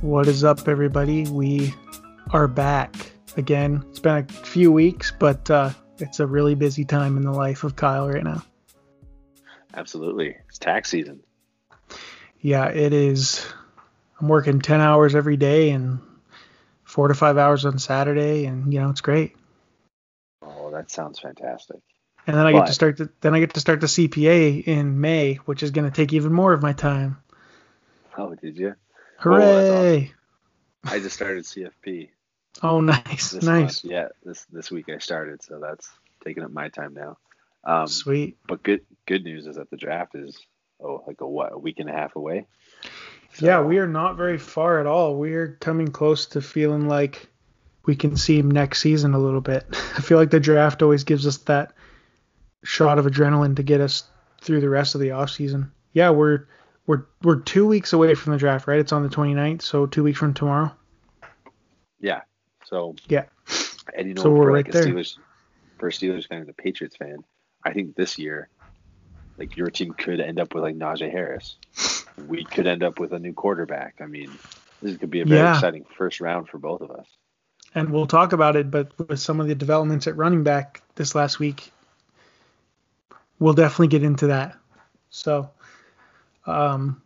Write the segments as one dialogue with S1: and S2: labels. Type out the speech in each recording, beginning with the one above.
S1: What is up, everybody? We are back again. It's been a few weeks, but uh, it's a really busy time in the life of Kyle right now.
S2: Absolutely. It's tax season.
S1: Yeah, it is. I'm working 10 hours every day and four to five hours on Saturday, and you know it's great.
S2: Oh, that sounds fantastic.
S1: And then I but, get to start the then I get to start the CPA in May, which is going to take even more of my time.
S2: Oh, did you?
S1: Hooray!
S2: Oh, I just started CFP.
S1: Oh, nice, nice. Month.
S2: Yeah, this this week I started, so that's taking up my time now. Um,
S1: Sweet.
S2: But good good news is that the draft is oh like a what a week and a half away.
S1: So, yeah, we are not very far at all. We are coming close to feeling like we can see him next season a little bit. I feel like the draft always gives us that shot of adrenaline to get us through the rest of the off season. Yeah, we're we're we're two weeks away from the draft, right? It's on the 29th, so two weeks from tomorrow.
S2: Yeah. So
S1: yeah.
S2: And you know, so for like right a Steelers, for a Steelers fan and a Patriots fan, I think this year, like your team could end up with like Najee Harris. We could end up with a new quarterback. I mean, this could be a very yeah. exciting first round for both of us.
S1: And we'll talk about it, but with some of the developments at running back this last week, we'll definitely get into that. So, um,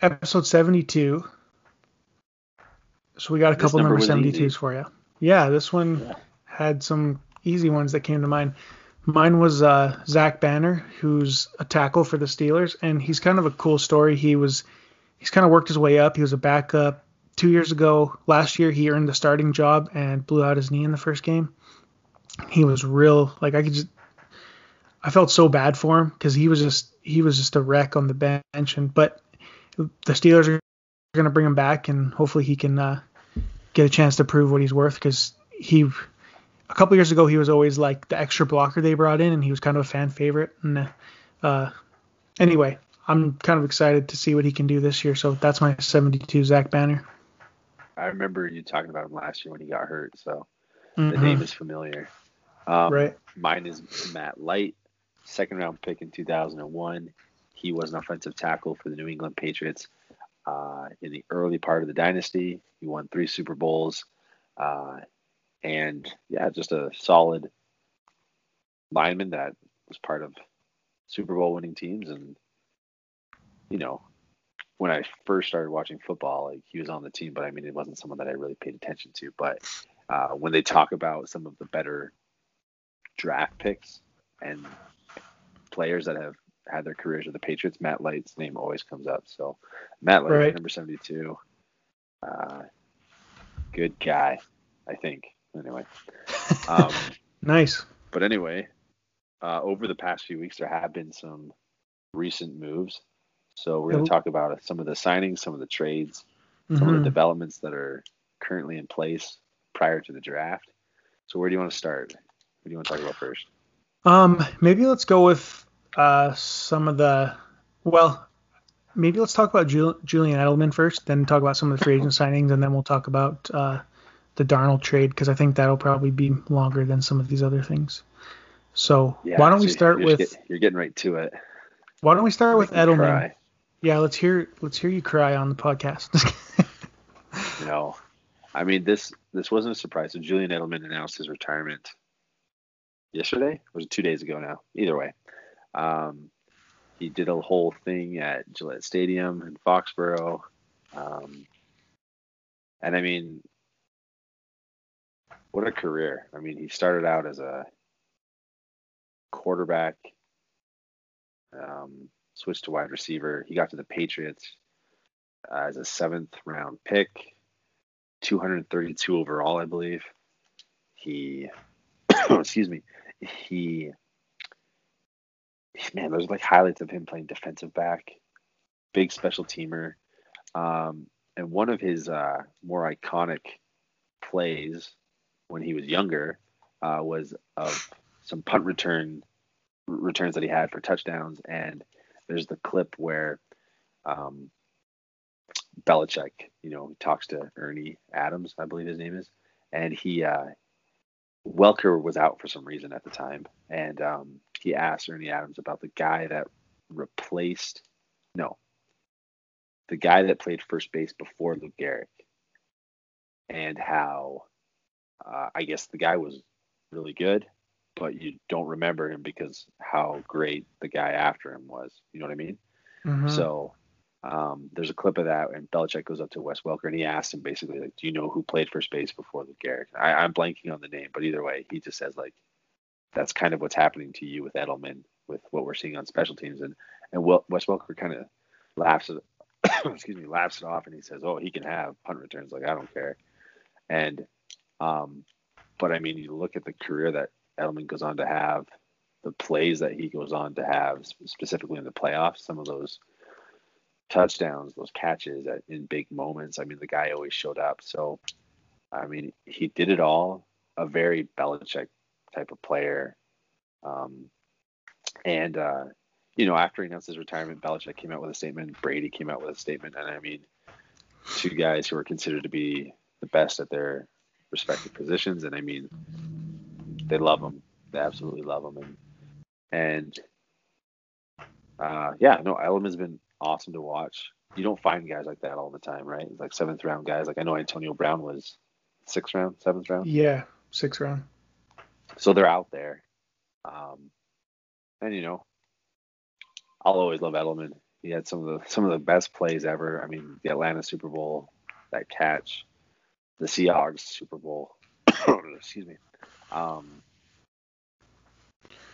S1: episode 72. So we got a couple number, number 72s easy. for you. Yeah, this one yeah. had some easy ones that came to mind. Mine was uh, Zach Banner, who's a tackle for the Steelers, and he's kind of a cool story. He was he's kind of worked his way up. He was a backup two years ago. Last year, he earned the starting job and blew out his knee in the first game. He was real like I could just I felt so bad for him because he was just he was just a wreck on the bench, and but the Steelers are going to bring him back, and hopefully he can uh, get a chance to prove what he's worth because he a couple years ago he was always like the extra blocker they brought in, and he was kind of a fan favorite. And uh, anyway, I'm kind of excited to see what he can do this year. So that's my 72 Zach Banner.
S2: I remember you talking about him last year when he got hurt, so mm-hmm. the name is familiar. Um,
S1: right.
S2: Mine is Matt Light, second round pick in 2001. He was an offensive tackle for the New England Patriots uh, in the early part of the dynasty. He won three Super Bowls. Uh, and yeah, just a solid lineman that was part of Super Bowl winning teams. And, you know, when I first started watching football, like he was on the team, but I mean, it wasn't someone that I really paid attention to. But uh, when they talk about some of the better draft picks and players that have had their careers with the Patriots, Matt Light's name always comes up. So Matt Light, right. number 72, uh, good guy, I think anyway.
S1: Um, nice.
S2: But anyway, uh, over the past few weeks, there have been some recent moves. So we're going to talk about some of the signings, some of the trades, some mm-hmm. of the mm-hmm. developments that are currently in place prior to the draft. So where do you want to start? What do you want to talk about first?
S1: Um, maybe let's go with uh, some of the. Well, maybe let's talk about Jul- Julian Edelman first, then talk about some of the free agent signings, and then we'll talk about uh, the Darnold trade because I think that'll probably be longer than some of these other things. So yeah, why don't so we start
S2: you're
S1: with?
S2: Get, you're getting right to it.
S1: Why don't we start with Edelman? Cry. Yeah, let's hear let's hear you cry on the podcast.
S2: no, I mean this this wasn't a surprise. So Julian Edelman announced his retirement yesterday, or was it two days ago now? Either way, um, he did a whole thing at Gillette Stadium in Foxborough, um, and I mean what a career. I mean, he started out as a quarterback, um, switched to wide receiver. He got to the Patriots uh, as a seventh round pick, 232 overall, I believe. He, excuse me, he, man, there's like highlights of him playing defensive back, big special teamer. Um, and one of his uh, more iconic plays when he was younger uh, was of some punt return returns that he had for touchdowns, and there's the clip where um, Belichick, you know, talks to Ernie Adams, I believe his name is, and he uh, Welker was out for some reason at the time, and um, he asked Ernie Adams about the guy that replaced, no, the guy that played first base before Lou Gehrig. and how uh, I guess the guy was really good, but you don't remember him because how great the guy after him was. You know what I mean?
S1: Mhm.
S2: So um, there's a clip of that, and Belichick goes up to Wes Welker and he asks him basically like, "Do you know who played first base before Lou Gehrig?" I, I'm blanking on the name, but either way, he just says like, "That's kind of what's happening to you with Edelman, with what we're seeing on special teams." And and Wes Welker kind of laughs it, excuse me, laughs it off, and he says, "Oh, he can have punt returns. Like I don't care." And um, but I mean, you look at the career that Edelman goes on to have, the plays that he goes on to have, specifically in the playoffs, some of those touchdowns, those catches at, in big moments. I mean, the guy always showed up. So, I mean, he did it all. A very Belichick type of player. Um, and, uh, you know, after he announced his retirement, Belichick came out with a statement. Brady came out with a statement. And I mean, two guys who are considered to be the best at their respective positions. And I mean, they love him. They absolutely love him. And, and, uh, yeah, no, Elam's been awesome to watch. You don't find guys like that all the time, right? Like seventh round guys. Like I know Antonio Brown was sixth round, seventh round.
S1: Yeah, sixth round.
S2: So they're out there. Um, and you know, I'll always love Edelman. He had some of the some of the best plays ever. I mean, the Atlanta Super Bowl, that catch, the Seahawks Super Bowl. excuse me. Um,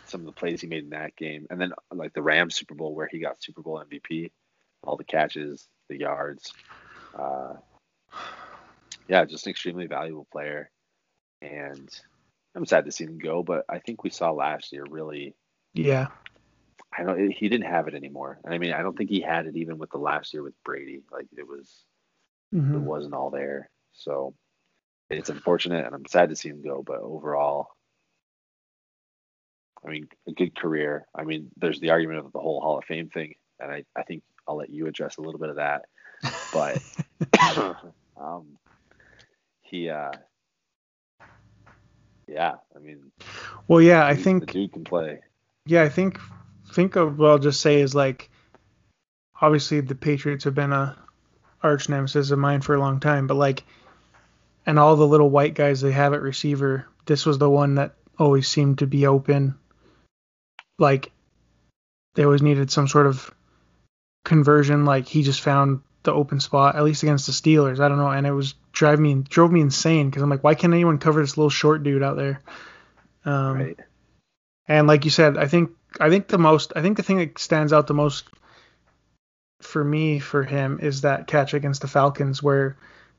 S2: some of the plays he made in that game, and then like the Rams Super Bowl where he got Super Bowl MVP, all the catches, the yards. Uh, yeah, just an extremely valuable player, and I'm sad to see him go. But I think we saw last year really.
S1: Yeah.
S2: I don't. He didn't have it anymore. I mean, I don't think he had it even with the last year with Brady. Like it was, it
S1: Mhm.
S2: wasn't all there. So it's unfortunate, and I'm sad to see him go. But overall, I mean, a good career. I mean, there's the argument of the whole Hall of Fame thing, and I, I think I'll let you address a little bit of that. But um, he, uh, yeah, I mean,
S1: Well, yeah, I think
S2: the dude can play.
S1: Yeah, I think think of what I'll just say is like obviously the Patriots have been a arch nemesis of mine for a long time, but like and all the little white guys they have at receiver, this was the one that always seemed to be open. Like they always needed some sort of conversion, like he just found the open spot, at least against the Steelers. I don't know, and it was drive me drove me insane because I'm like, why can't anyone cover this little short dude out there? Um,
S2: right.
S1: and like you said, I think I think the most I think the thing that stands out the most for me for him is that catch against the Falcons where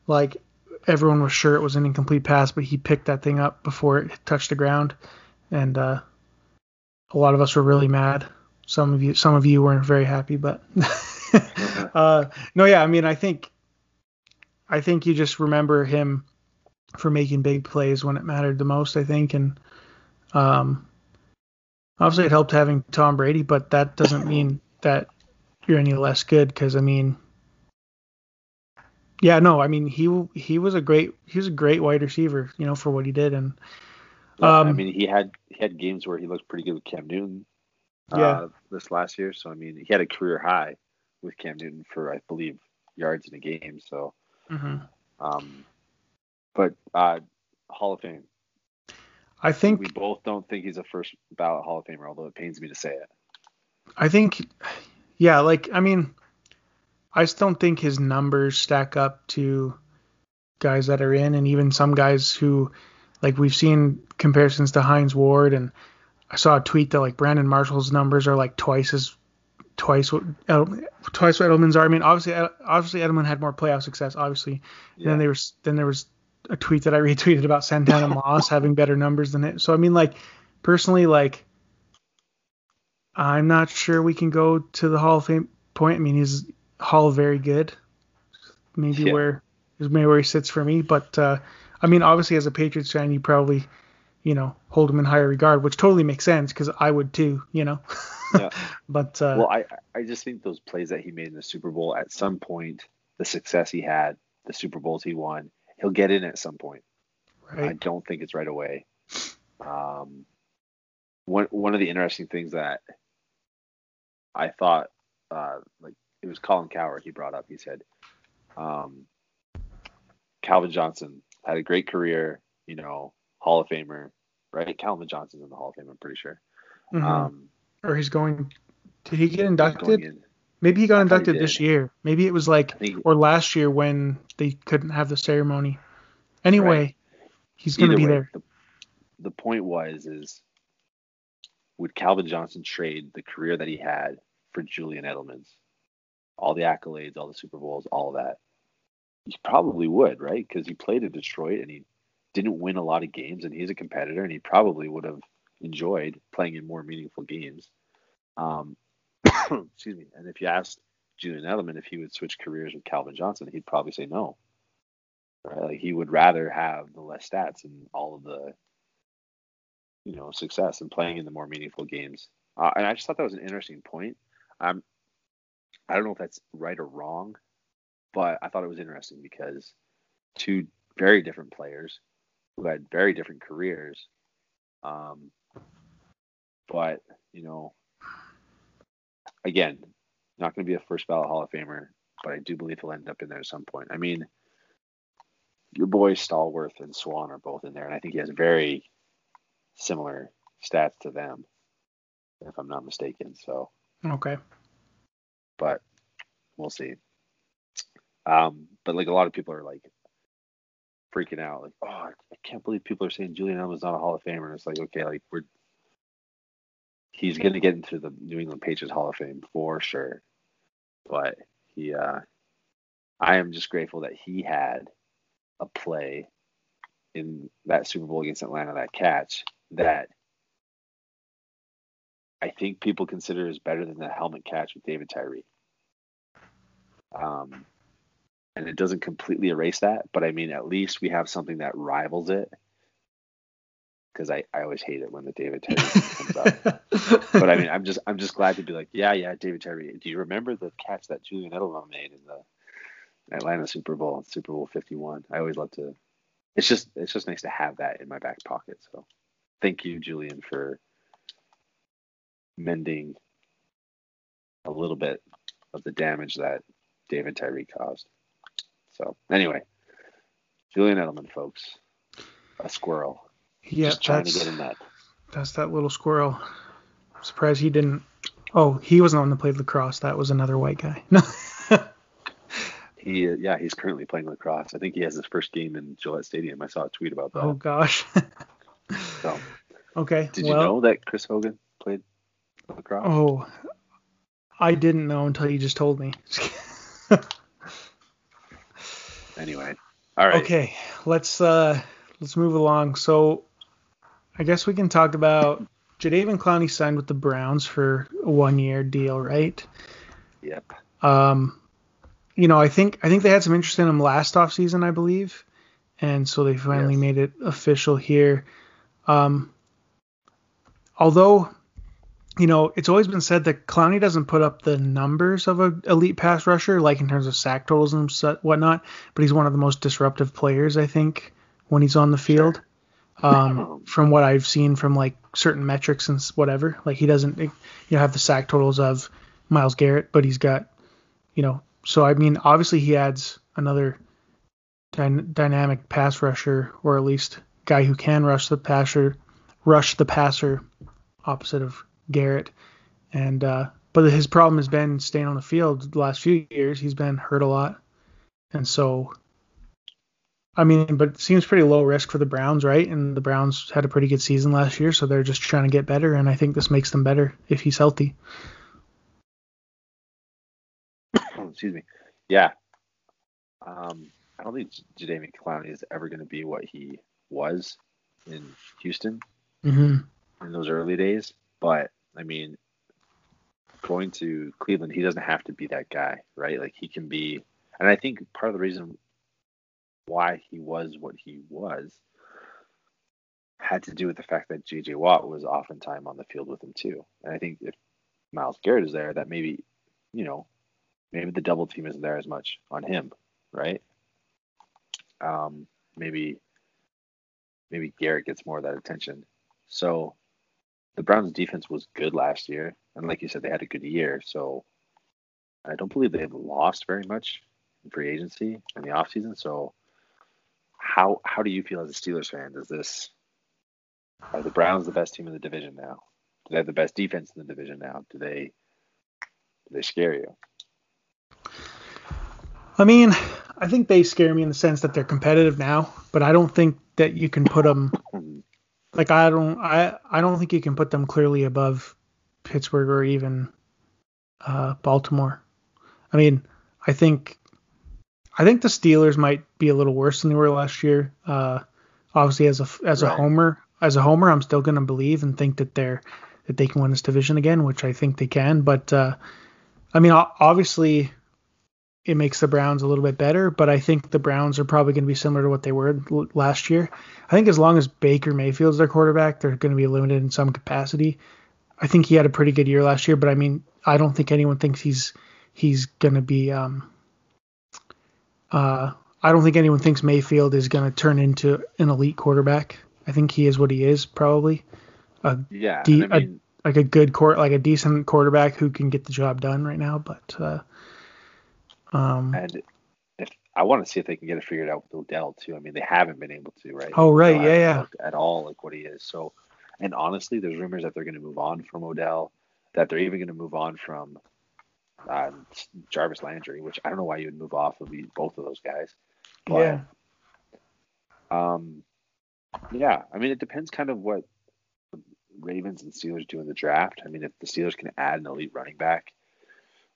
S1: like everyone was sure it was an incomplete pass, but he picked that thing up before it touched the ground, and uh, a lot of us were really mad. Some of you some of you weren't very happy, but uh, no, yeah, I mean I think I think you just remember him for making big plays when it mattered the most. I think and um, obviously, it helped having Tom Brady, but that doesn't mean that you're any less good. Because I mean, yeah, no, I mean he he was a great he was a great wide receiver, you know, for what he did, and
S2: Yeah, I
S1: um,
S2: mean, he had he had games where he looked pretty good with Cam Newton. Uh,
S1: Yeah.
S2: This last year, so I mean, he had a career high with Cam Newton for I believe yards in a game. So,
S1: mhm.
S2: um, but uh, Hall of Fame.
S1: I think
S2: we both don't think he's a first ballot Hall of Famer, although it pains me to say it.
S1: I think, yeah, like I mean, I just don't think his numbers stack up to guys that are in, and even some guys who, like we've seen comparisons to Hines Ward, and I saw a tweet that like Brandon Marshall's numbers are like twice as twice what twice what Edelman's are. I mean, obviously, obviously Edelman had more playoff success, obviously. And then there was then there was a tweet that I retweeted about Santana Moss having better numbers than it. So I mean, like personally, like I'm not sure we can go to the Hall of Fame point. I mean, he's Hall very good. Maybe
S2: Yeah.
S1: where is maybe where he sits for me, but uh, I mean, obviously as a Patriots fan, you probably you know hold him in higher regard, which totally makes sense because I would too, you know.
S2: Yeah.
S1: but uh,
S2: well, I I just think those plays that he made in the Super Bowl at some point, the success he had, the Super Bowls he won, he'll get in at some point.
S1: Right.
S2: I don't think it's right away. Um, one one of the interesting things that I thought, uh, like it was Colin Cowherd, he brought up. He said, um, Calvin Johnson had a great career, you know, Hall of Famer, right? Calvin Johnson's in the Hall of Fame, I'm pretty sure.
S1: Mhm.
S2: Um,
S1: or he's going. Did he get inducted?
S2: in-
S1: Maybe he got
S2: I thought he
S1: inducted this year. Maybe it was like
S2: think
S1: or last year when they couldn't have the ceremony. Anyway,
S2: Right.
S1: he's going to
S2: either
S1: be
S2: way,
S1: there.
S2: The, the point was is would Calvin Johnson trade the career that he had for Julian Edelman's? All the accolades, all the Super Bowls, all of that. He probably would, right? Because he played in Detroit and he didn't win a lot of games, and he's a competitor, and he probably would have enjoyed playing in more meaningful games. Um, excuse me. And if you asked Julian Edelman if he would switch careers with Calvin Johnson, he'd probably say no. Right? Like he would rather have the less stats and all of the, you know, success and playing in the more meaningful games. Uh, and I just thought that was an interesting point. Um, I don't know if that's right or wrong, but I thought it was interesting because two very different players who had very different careers. Um, but you know, again, not going to be a first ballot Hall of Famer, but I do believe he'll end up in there at some point. I mean, your boys Stallworth and Swan are both in there, and I think he has very similar stats to them, if I'm not mistaken. So,
S1: Okay.
S2: but we'll see. Um, but like a lot of people are like freaking out, like, oh, I can't believe people are saying Julian Edelman's not a Hall of Famer. And it's like, okay, like we're he's gonna get into the New England Patriots Hall of Fame for sure. But he uh I am just grateful that he had a play in that Super Bowl against Atlanta, that catch that I think people consider is better than the helmet catch with David Tyree. Um, and it doesn't completely erase that, but I mean, at least we have something that rivals it. Because I, I always hate it when the David Tyree comes up. But I mean, I'm just I'm just glad to be like, yeah, yeah, David Tyree. Do you remember the catch that Julian Edelman made in the Atlanta Super Bowl, Super Bowl 51? I always love to. It's just it's just nice to have that in my back pocket. So, thank you, Julian, for mending a little bit of the damage that David Tyree caused. So anyway, Julian Edelman, folks, a squirrel,
S1: yeah,
S2: just trying
S1: that's
S2: to get a nut.
S1: that's that little squirrel. I'm surprised he didn't. Oh, he wasn't the one that played lacrosse. That was another white guy. No.
S2: He, yeah, he's currently playing lacrosse. I think he has his first game in Gillette Stadium. I saw a tweet about that.
S1: oh gosh.
S2: So,
S1: okay.
S2: did
S1: well,
S2: you know that Chris Hogan played lacrosse?
S1: Oh, I didn't know until you just told me.
S2: Anyway, all right.
S1: Okay, let's uh let's move along. So I guess we can talk about Jadeveon Clowney signed with the Browns for a one year deal, right?
S2: Yep.
S1: Um you know, I think I think they had some interest in him last offseason, I believe. And so they finally
S2: Yes.
S1: made it official here. Um although you know, it's always been said that Clowney doesn't put up the numbers of a elite pass rusher, like in terms of sack totals and whatnot, but he's one of the most disruptive players, I think, when he's on the field. Um, from what I've seen from like certain metrics and whatever, like he doesn't, you know, have the sack totals of Myles Garrett, but he's got, you know, so I mean, obviously he adds another dyn- dynamic pass rusher, or at least guy who can rush the passer, rush the passer, opposite of Garrett. And uh, but his problem has been staying on the field the last few years. He's been hurt a lot, and so. I mean, but it seems pretty low risk for the Browns, right? And the Browns had a pretty good season last year, so they're just trying to get better, and I think this makes them better if he's healthy.
S2: Excuse me. Yeah. Um, I don't think J- Jadeveon Clowney is ever going to be what he was in Houston
S1: hmm
S2: in those early days. But I mean, going to Cleveland, he doesn't have to be that guy, right? Like he can be, and I think part of the reason why he was what he was had to do with the fact that J.J. Watt was oftentimes on the field with him too. And I think if Myles Garrett is there, that maybe, you know, maybe the double team isn't there as much on him, right? Um, maybe, maybe Garrett gets more of that attention. So the Browns defense was good last year, and like you said, they had a good year. So I don't believe they've lost very much in free agency in the offseason. So how how do you feel as a Steelers fan? Does this are the Browns the best team in the division now? Do they have the best defense in the division now? Do they do they scare you?
S1: I mean, I think they scare me in the sense that they're competitive now, but I don't think that you can put them hmm. Like I don't I I don't think you can put them clearly above Pittsburgh or even uh, Baltimore. I mean, I think I think the Steelers might be a little worse than they were last year. Uh, obviously, as a as
S2: Right.
S1: a homer, as a homer, I'm still going to believe and think that they're that they can win this division again, which I think they can. But uh, I mean, obviously, it makes the Browns a little bit better. But I think the Browns are probably going to be similar to what they were l- last year. I think as long as Baker Mayfield's their quarterback, they're going to be limited in some capacity. I think he had a pretty good year last year, but I mean, I don't think anyone thinks he's he's going to be. Um, uh, I don't think anyone thinks Mayfield is going to turn into an elite quarterback. I think he is what he is, probably
S2: Yeah,
S1: Do you-
S2: and I mean,
S1: like a good court, like a decent quarterback who can get the job done right now. But uh, um,
S2: and if I want to see if they can get it figured out with Odell too. I mean, they haven't been able to, right?
S1: Oh, right, yeah, yeah.
S2: At all, like what he is. So, and honestly, there's rumors that they're going to move on from Odell, that they're even going to move on from uh, Jarvis Landry, which I don't know why you would move off of both of those guys. But,
S1: yeah,
S2: Um, yeah, I mean, it depends kind of what the Ravens and Steelers do in the draft. I mean, if the Steelers can add an elite running back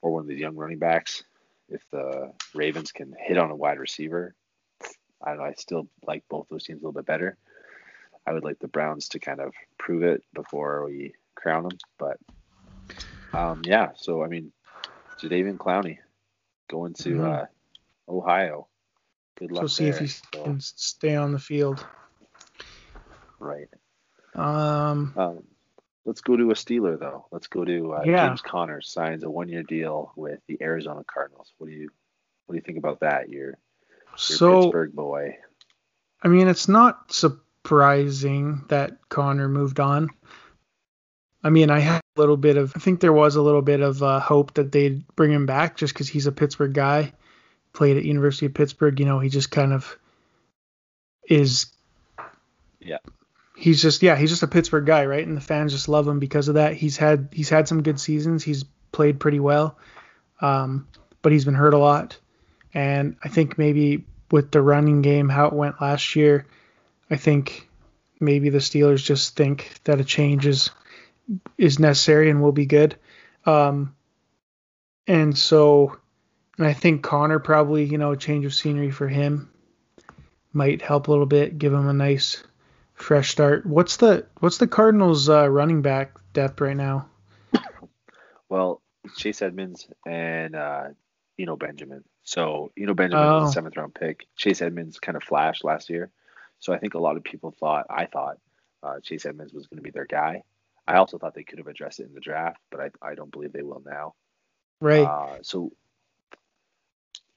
S2: or one of these young running backs, if the Ravens can hit on a wide receiver, I don't know. I still like both those teams a little bit better. I would like the Browns to kind of prove it before we crown them. But um, yeah, so I mean, Jadeveon Clowney going to
S1: Mhm.
S2: uh, Ohio. Good luck
S1: so see if
S2: there.
S1: he
S2: So,
S1: can stay on the field.
S2: right.
S1: Um,
S2: Um, let's go to a Steeler though. Let's go to uh,
S1: Yeah.
S2: James Conner signs a one-year deal with the Arizona Cardinals. What do you what do you think about that? Your your
S1: so
S2: Pittsburgh boy.
S1: I mean, it's not surprising that Conner moved on. I mean, I had a little bit of, I think there was a little bit of uh, hope that they'd bring him back just because he's a Pittsburgh guy, played at University of Pittsburgh. You know, he just kind of is.
S2: Yeah.
S1: He's just yeah, he's just a Pittsburgh guy, right? And the fans just love him because of that. He's had he's had some good seasons. He's played pretty well, um, but he's been hurt a lot. And I think maybe with the running game, how it went last year, I think maybe the Steelers just think that a change is is necessary and will be good. Um, and so, and I think Conner probably, you know, a change of scenery for him might help a little bit, give him a nice fresh start. What's the what's the Cardinals uh, running back depth right now?
S2: Well, Chase Edmonds and uh, Eno Benjamin. So Eno Benjamin was
S1: Oh.
S2: a seventh round pick. Chase Edmonds kind of flashed last year. So I think a lot of people thought I thought uh, Chase Edmonds was going to be their guy. I also thought they could have addressed it in the draft, but I, I don't believe they will now.
S1: Right.
S2: Uh, so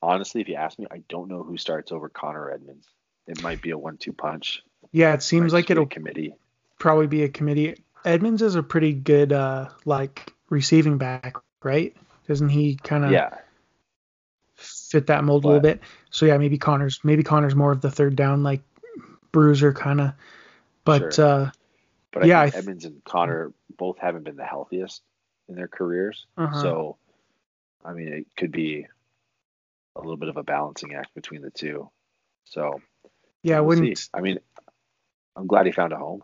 S2: honestly, if you ask me, I don't know who starts over Conner Edmonds. It might be a one-two punch.
S1: Yeah, it seems like it'll
S2: committee.
S1: probably be a committee. Edmonds is a pretty good uh like receiving back, right? Doesn't he kind of
S2: Yeah,
S1: fit that mold a little bit? So yeah, maybe Conner's maybe Conner's more of the third down like bruiser kind of. But
S2: Sure.
S1: uh
S2: but
S1: Yeah,
S2: I
S1: I th-
S2: Edmonds and Conner both haven't been the healthiest in their careers.
S1: uh-huh.
S2: So, I mean, it could be a little bit of a balancing act between the two. So,
S1: yeah, I
S2: we'll
S1: wouldn't.
S2: see. I mean, I'm glad he found a home.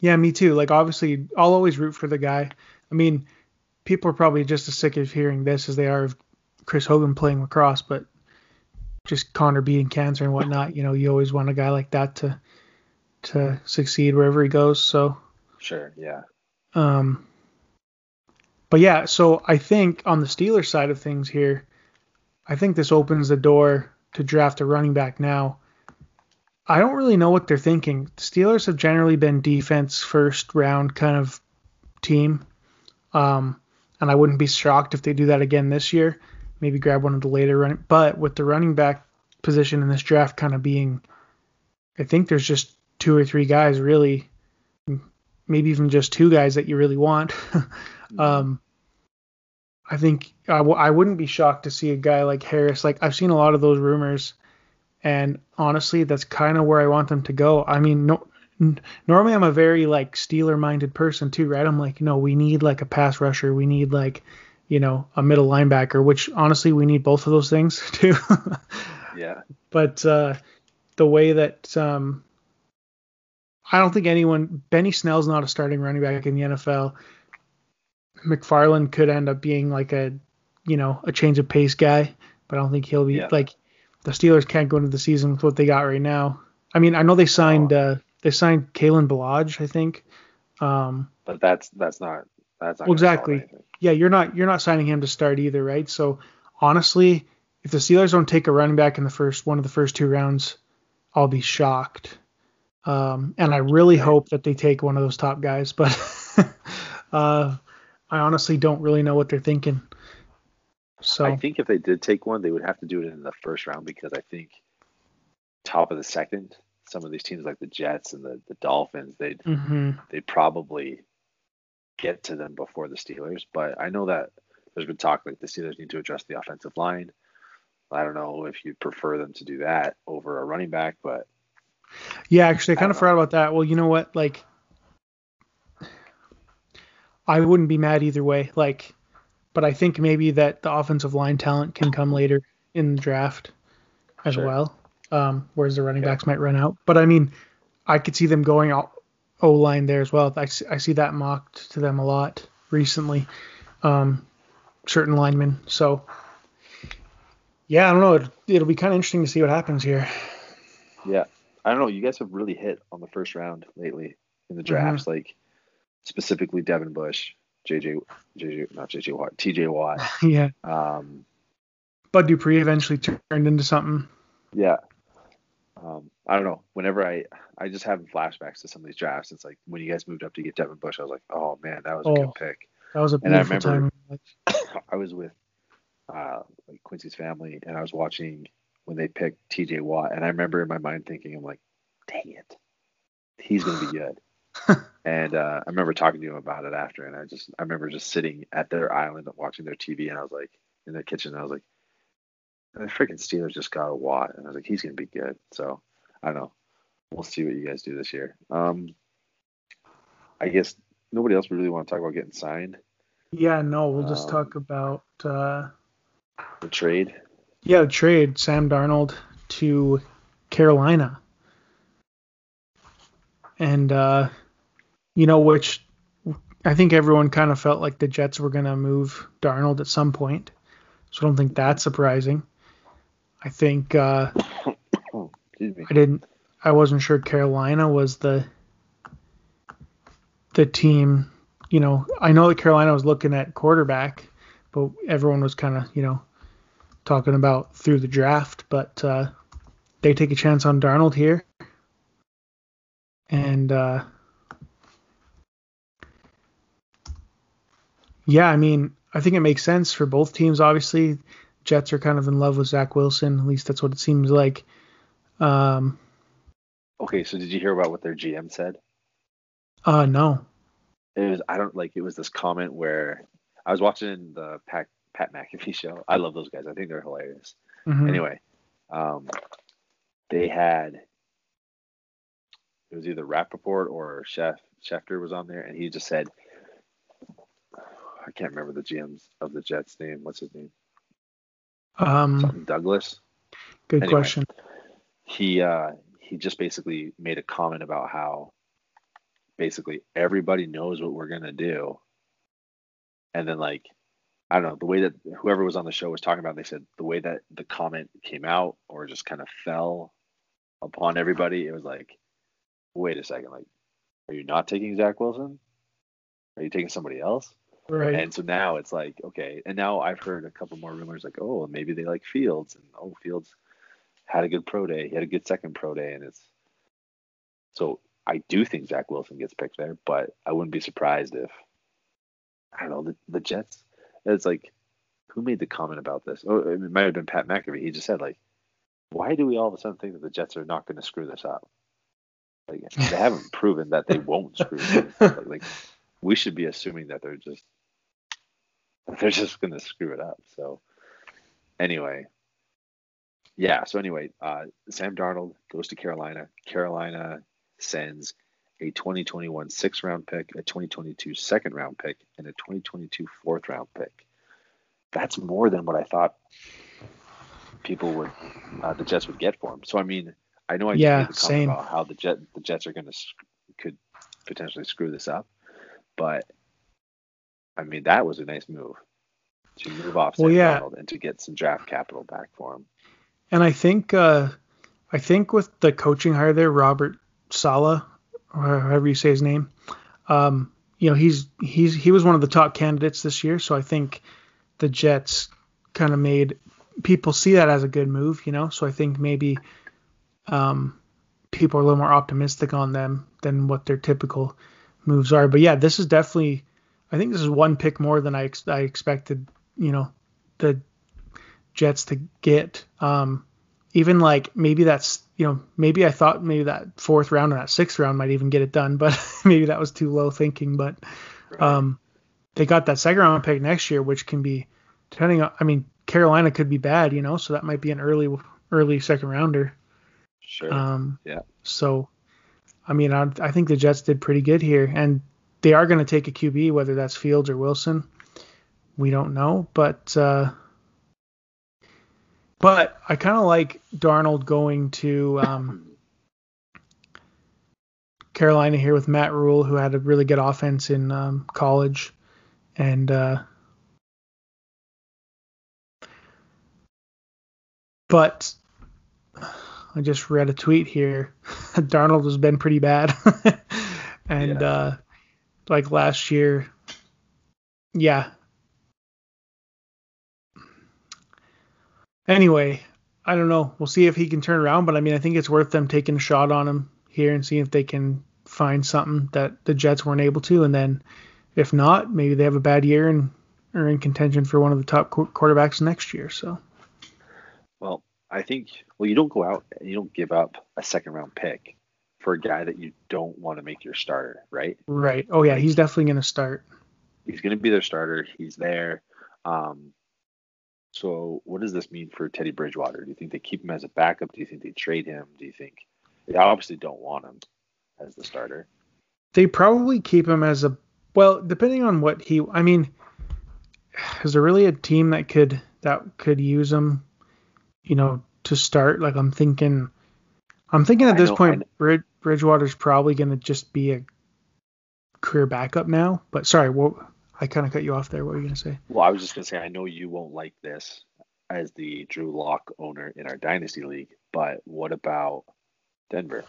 S1: Yeah, me too. Like obviously, I'll always root for the guy. I mean, people are probably just as sick of hearing this as they are of Chris Hogan playing lacrosse, but just Conner beating cancer and whatnot. You know, you always want a guy like that to to succeed wherever he goes. So,
S2: Sure, yeah.
S1: um, but yeah, so I think on the Steelers side of things here, I think this opens the door to draft a running back now. I don't really know what they're thinking. The Steelers have generally been defense first round kind of team. Um, and I wouldn't be shocked if they do that again this year. Maybe grab one of the later running. But with the running back position in this draft kind of being, I think there's just two or three guys really, maybe even just two guys that you really want. um, I think I w- I wouldn't be shocked to see a guy like Harris. Like I've seen a lot of those rumors, And honestly, that's kind of where I want them to go. I mean, no, normally I'm a very like Steeler minded person too, right? I'm like, no, we need like a pass rusher. We need like, you know, a middle linebacker, which honestly we need both of those things too.
S2: Yeah.
S1: but uh, the way that um, I don't think anyone Benny Snell's not a starting running back in the NFL. McFarland could end up being like a you know a change of pace guy, but I don't think he'll be
S2: Yeah.
S1: like the Steelers can't go into the season with what they got right now. I mean, I know they signed uh, they signed Kalen Ballage, I think. Um,
S2: But that's that's not that's not
S1: Well, exactly. yeah, you're not you're not signing him to start either, right? So honestly, if the Steelers don't take a running back in the first one of the first two rounds, I'll be shocked. Um, and I really hope that they take one of those top guys, but uh, I honestly don't really know what they're thinking. So
S2: I think if they did take one, they would have to do it in the first round because I think top of the second, some of these teams like the Jets and the, the Dolphins, they'd
S1: mhm.
S2: they'd probably get to them before the Steelers. But I know that there's been talk like the Steelers need to address the offensive line. I don't know if you'd prefer them to do that over a running back, but
S1: Yeah, actually, I kind
S2: I
S1: of
S2: don't
S1: forgot about that. Well, you know what? Like, I wouldn't be mad either way. Like, but I think maybe that the offensive line talent can come later in the draft as
S2: Sure.
S1: well. Um, whereas the running
S2: Okay.
S1: backs might run out. But I mean, I could see them going O line there as well. I see, I see that mocked to them a lot recently. Um, certain linemen. So, yeah, I don't know. It, it'll be kind of interesting to see what happens here.
S2: yeah, I don't know. You guys have really hit on the first round lately in the drafts, like specifically Devin Bush, JJ, JJ, not JJ Watt, TJ Watt.
S1: yeah.
S2: Um,
S1: Bud Dupree eventually turned into something.
S2: yeah. Um, I don't know. Whenever I, I just have flashbacks to some of these drafts. It's like when you guys moved up to get Devin Bush, I was like, oh man, that was a
S1: Oh.
S2: good pick.
S1: That was a
S2: And I remember-
S1: time.
S2: I was with uh, like Quincy's family, and I was watching when they picked T.J. Watt, and I remember in my mind thinking, I'm like, dang it, he's gonna be good. and uh, I remember talking to him about it after, and I just I remember just sitting at their island watching their TV, and I was like in their kitchen, and I was like, the freaking Steelers just got a Watt, and I was like, he's gonna be good. So I don't know. We'll see what you guys do this year. Um, I guess nobody else would really want to talk about getting signed.
S1: Yeah, no, we'll just
S2: Um,
S1: talk about uh,
S2: The trade.
S1: yeah, the trade Sam Darnold to Carolina, and uh, you know which I think everyone kind of felt like the Jets were gonna move Darnold at some point, so I don't think that's surprising. I think uh. I didn't. I wasn't sure Carolina was the the team. You know, I know that Carolina was looking at quarterback, but everyone was kind of you know talking about through the draft. But uh, they take a chance on Darnold here, and uh, yeah, I mean, I think it makes sense for both teams. Obviously, Jets are kind of in love with Zach Wilson. At least that's what it seems like. Um,
S2: Okay, so did you hear about what their GM said?
S1: uh, no.
S2: It was I don't like it was this comment where I was watching the Pat Pat McAfee show. I love those guys. I think they're hilarious.
S1: Mhm.
S2: Anyway, um, they had it was either Rapoport or Chef Schefter was on there, and he just said, I can't remember the GM's of the Jets name. What's his name?
S1: Um,
S2: Something Douglas.
S1: good
S2: anyway.
S1: question.
S2: he uh he just basically made a comment about how basically everybody knows what we're gonna do and then like i don't know the way that whoever was on the show was talking about they said the way that the comment came out or just kind of fell upon everybody it was like wait a second like are you not taking zach wilson are you taking somebody else
S1: Right.
S2: and so now it's like, okay, and now I've heard a couple more rumors like, oh, maybe they like Fields, and oh, Fields had a good pro day, he had a good second pro day, and it's so I do think Zach Wilson gets picked there, but I wouldn't be surprised if I don't know the, the Jets. It's like, who made the comment about this? Oh, it might have been Pat McAfee. He just said like, why do we all of a sudden think that the Jets are not going to screw this up? Like they haven't proven that they won't screw this up. Like we should be assuming that they're just they're just gonna screw it up. So anyway, yeah. So anyway, uh, Sam Darnold goes to Carolina. Carolina sends a 2021 sixth round pick, a 2022 second round pick, and a 2022 fourth round pick. That's more than what I thought people would, uh, the Jets would get for him. So I mean, I know I
S1: Yeah,
S2: made the about how the Jet the Jets are going to could potentially screw this up, but I mean that was a nice move to move off Sam
S1: Well, yeah.
S2: Darnold and to get some draft capital back for him.
S1: And I think uh, I think with the coaching hire there, Robert Sala, or however you say his name, um, you know, he's he's he was one of the top candidates this year. So I think the Jets kind of made people see that as a good move, you know. So I think maybe um, people are a little more optimistic on them than what their typical moves are. But yeah, this is definitely. I think this is one pick more than I ex- I expected. You know, the Jets to get. Um, even like maybe that's you know maybe I thought maybe that fourth round or that sixth round might even get it done, but maybe that was too low thinking. But um, they got that second round pick next year, which can be depending on. I mean, Carolina could be bad, you know, so that might be an early early second rounder.
S2: Sure.
S1: Um,
S2: Yeah.
S1: So, I mean, I, I think the Jets did pretty good here, and they are going to take a QB, whether that's Fields or Wilson. We don't know, but uh, but I kind of like Darnold going to um, Carolina here with Matt Rhule, who had a really good offense in um, college, and uh, but I just read a tweet here. Darnold has been pretty bad, and
S2: Yeah.
S1: uh, like last year, yeah. Anyway, I don't know. We'll see if he can turn around, but I mean, I think it's worth them taking a shot on him here and seeing if they can find something that the Jets weren't able to, and then if not, maybe they have a bad year and are in contention for one of the top qu- quarterbacks next year. So
S2: Well, I think well you don't go out and you don't give up a second round pick for a guy that you don't want to make your starter, right?
S1: right. Oh yeah, he's definitely going to start.
S2: He's going to be their starter. He's there. Um, so what does this mean for Teddy Bridgewater? Do you think they keep him as a backup? Do you think they trade him? Do you think they obviously don't want him as the starter?
S1: They probably keep him as a well, depending on what he. I mean, is there really a team that could that could use him? You know, to start. Like I'm thinking, I'm thinking at
S2: I
S1: this
S2: know-
S1: point, Brid- Bridgewater's probably going to just be a career backup now. But sorry, what I kind of cut you off there. What were you going to say?
S2: Well, I was just going to say I know you won't like this as the Drew Lock owner in our dynasty league, but what about Denver?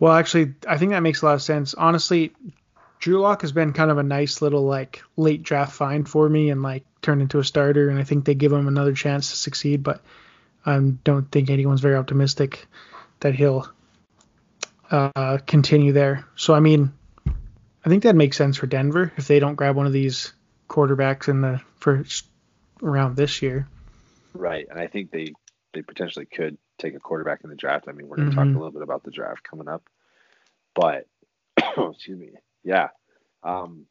S1: Well, actually, I think that makes a lot of sense. Honestly, Drew Lock has been kind of a nice little like late draft find for me and like turned into a starter, and I think they give him another chance to succeed. But I don't think anyone's very optimistic that he'll uh, continue there. So I mean, I think that makes sense for Denver if they don't grab one of these quarterbacks in the first round this year.
S2: Right, and I think they they potentially could take a quarterback in the draft. I mean, we're going to talk
S1: Mhm.
S2: a little bit about the draft coming up, but excuse me, yeah. Um,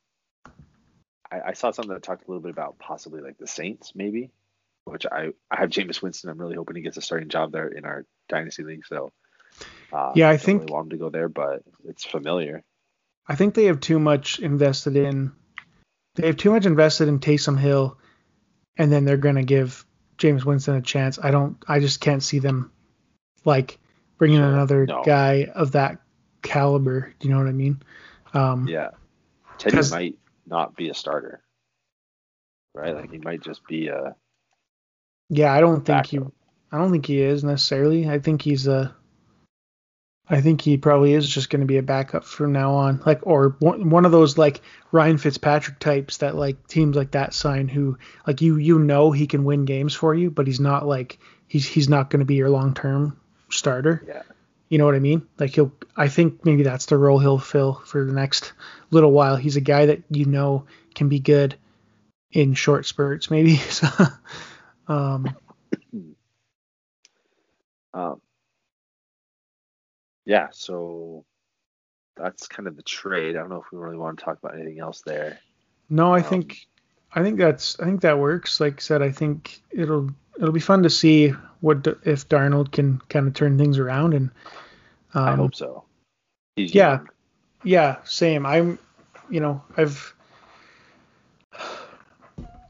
S2: I, I saw something that talked a little bit about possibly like the Saints, maybe, which I I have Jameis Winston. I'm really hoping he gets a starting job there in our dynasty league. So uh,
S1: Yeah, I think-
S2: really want to go there, but it's familiar.
S1: I think they have too much invested in. They have too much invested in Taysom Hill, and then they're gonna give Jameis Winston a chance. I don't. I just can't see them like bringing
S2: Sure.
S1: another
S2: No.
S1: guy of that caliber. Do you know what I mean? Um,
S2: Yeah, Teddy might not be a starter, right? Like he might just be a
S1: yeah, I don't think he. I don't think he is necessarily. I think he's a. I think he probably is just going to be a backup from now on, like or one, one of those like Ryan Fitzpatrick types that like teams like that sign who like you you know he can win games for you, but he's not like he's he's not going to be your long term starter.
S2: Yeah.
S1: You know what I mean? Like he'll I think maybe that's the role he'll fill for the next little while. He's a guy that you know can be good in short spurts, maybe. So, um,
S2: Um, yeah, so that's kind of the trade. I don't know if we really want to talk about anything else there.
S1: No, I
S2: Um,
S1: think I think that's I think that works. Like I said, I think it'll it'll be fun to see what if Darnold can kind of turn things around and.
S2: Um, I hope so.
S1: He's yeah, young. yeah, same. I'm, you know, I've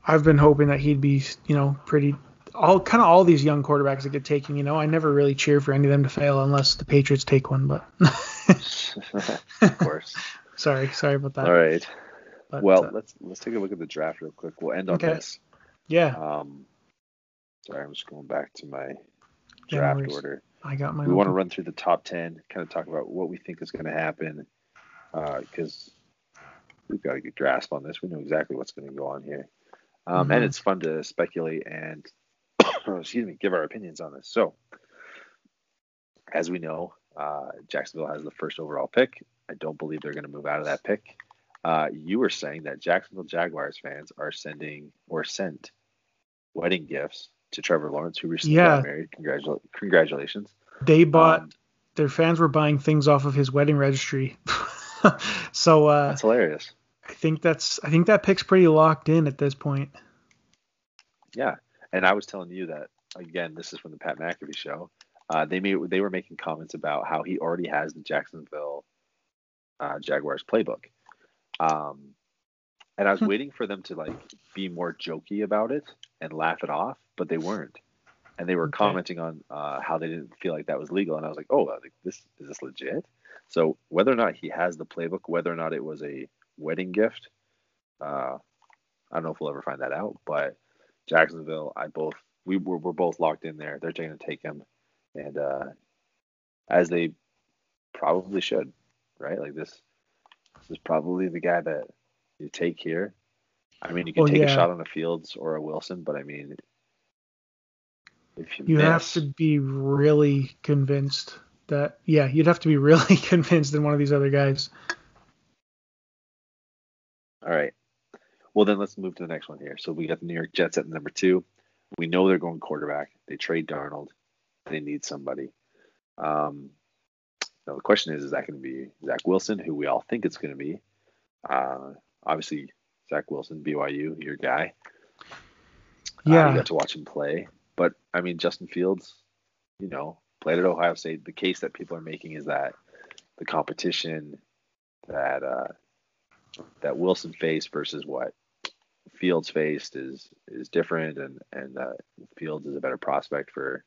S1: I've been hoping that he'd be, you know, pretty all kind of all these young quarterbacks that get taken. You know, I never really cheer for any of them to fail unless the Patriots take one. But
S2: of course.
S1: sorry, sorry about that.
S2: All right. But, well, uh, let's let's take a look at the draft real quick. We'll end on okay. this.
S1: Yeah.
S2: Um, sorry, I'm just going back to my draft yeah, order.
S1: I got my.
S2: We want to run through the top ten, kind of talk about what we think is going to happen, because uh, we've got a good grasp on this. We know exactly what's going to go on here, um, mm-hmm. and it's fun to speculate and, excuse me, give our opinions on this. So, as we know, uh, Jacksonville has the first overall pick. I don't believe they're going to move out of that pick. Uh, you were saying that Jacksonville Jaguars fans are sending or sent wedding gifts to Trevor Lawrence, who recently yeah. got married. Congratul- congratulations.
S1: They bought. Um, their fans were buying things off of his wedding registry. so uh,
S2: that's hilarious.
S1: I think that's. I think that pick's pretty locked in at this point.
S2: Yeah, and I was telling you that again. This is from the Pat McAfee show. Uh, they made they were making comments about how he already has the Jacksonville uh, Jaguars playbook. Um, and I was hmm. waiting for them to like be more jokey about it and laugh it off, but they weren't. And they were okay. commenting on uh, how they didn't feel like that was legal, and I was like, "Oh, like, this is this legit?" So whether or not he has the playbook, whether or not it was a wedding gift, uh, I don't know if we'll ever find that out. But Jacksonville, I both we were we're both locked in there. They're going to take him, and uh, as they probably should, right? Like this is probably the guy that you take here. I mean, you can well, take yeah. a shot on a Fields or a Wilson, but I mean,
S1: if you, you miss, have to be really convinced that yeah, you'd have to be really convinced in one of these other guys.
S2: All right. Well, then let's move to the next one here. So we got the New York Jets at number two. We know they're going quarterback. They trade Darnold. They need somebody. Um, now the question is, is that going to be Zach Wilson, who we all think it's going to be? Uh, obviously, Zach Wilson, BYU, your guy.
S1: Yeah,
S2: uh, you got to watch him play. But I mean, Justin Fields, you know, played at Ohio State. The case that people are making is that the competition that uh, that Wilson faced versus what Fields faced is is different, and and uh, Fields is a better prospect for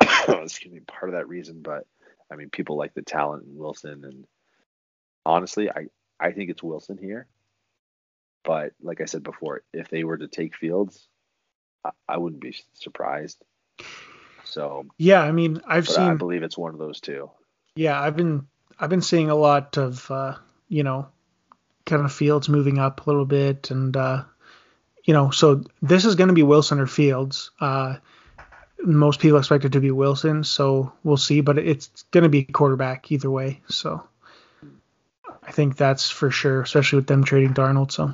S2: excuse me part of that reason. But I mean, people like the talent in Wilson, and honestly, I I think it's Wilson here. But like I said before, if they were to take Fields, I, I wouldn't be surprised. So
S1: yeah, I mean, I've seen. I
S2: believe it's one of those two.
S1: Yeah, I've been I've been seeing a lot of uh, you know kind of Fields moving up a little bit, and uh, you know, so this is going to be Wilson or Fields. Uh, most people expect it to be Wilson, so we'll see. But it's going to be quarterback either way. So I think that's for sure, especially with them trading Darnold. So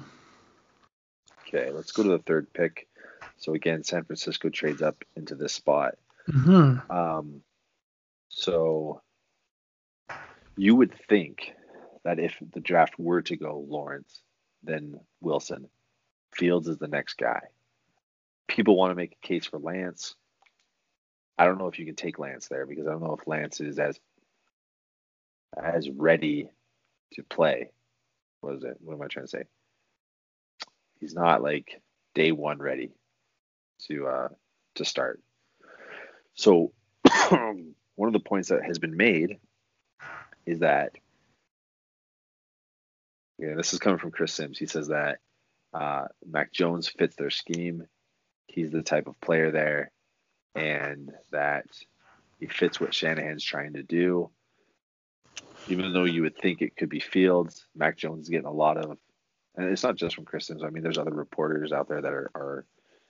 S2: okay, let's go to the third pick. So again, San Francisco trades up into this spot.
S1: Mm-hmm.
S2: Um, so you would think that if the draft were to go Lawrence, then Wilson, Fields is the next guy. People want to make a case for Lance. I don't know if you can take Lance there because I don't know if Lance is as as ready to play. What is it? What am I trying to say? He's not like day one ready to uh to start. So one of the points that has been made is that yeah, this is coming from Chris Sims. He says that uh, Mac Jones fits their scheme. He's the type of player there and that he fits what Shanahan's trying to do. Even though you would think it could be Fields, Mac Jones is getting a lot of, and it's not just from Chris Sims. I mean, there's other reporters out there that are, are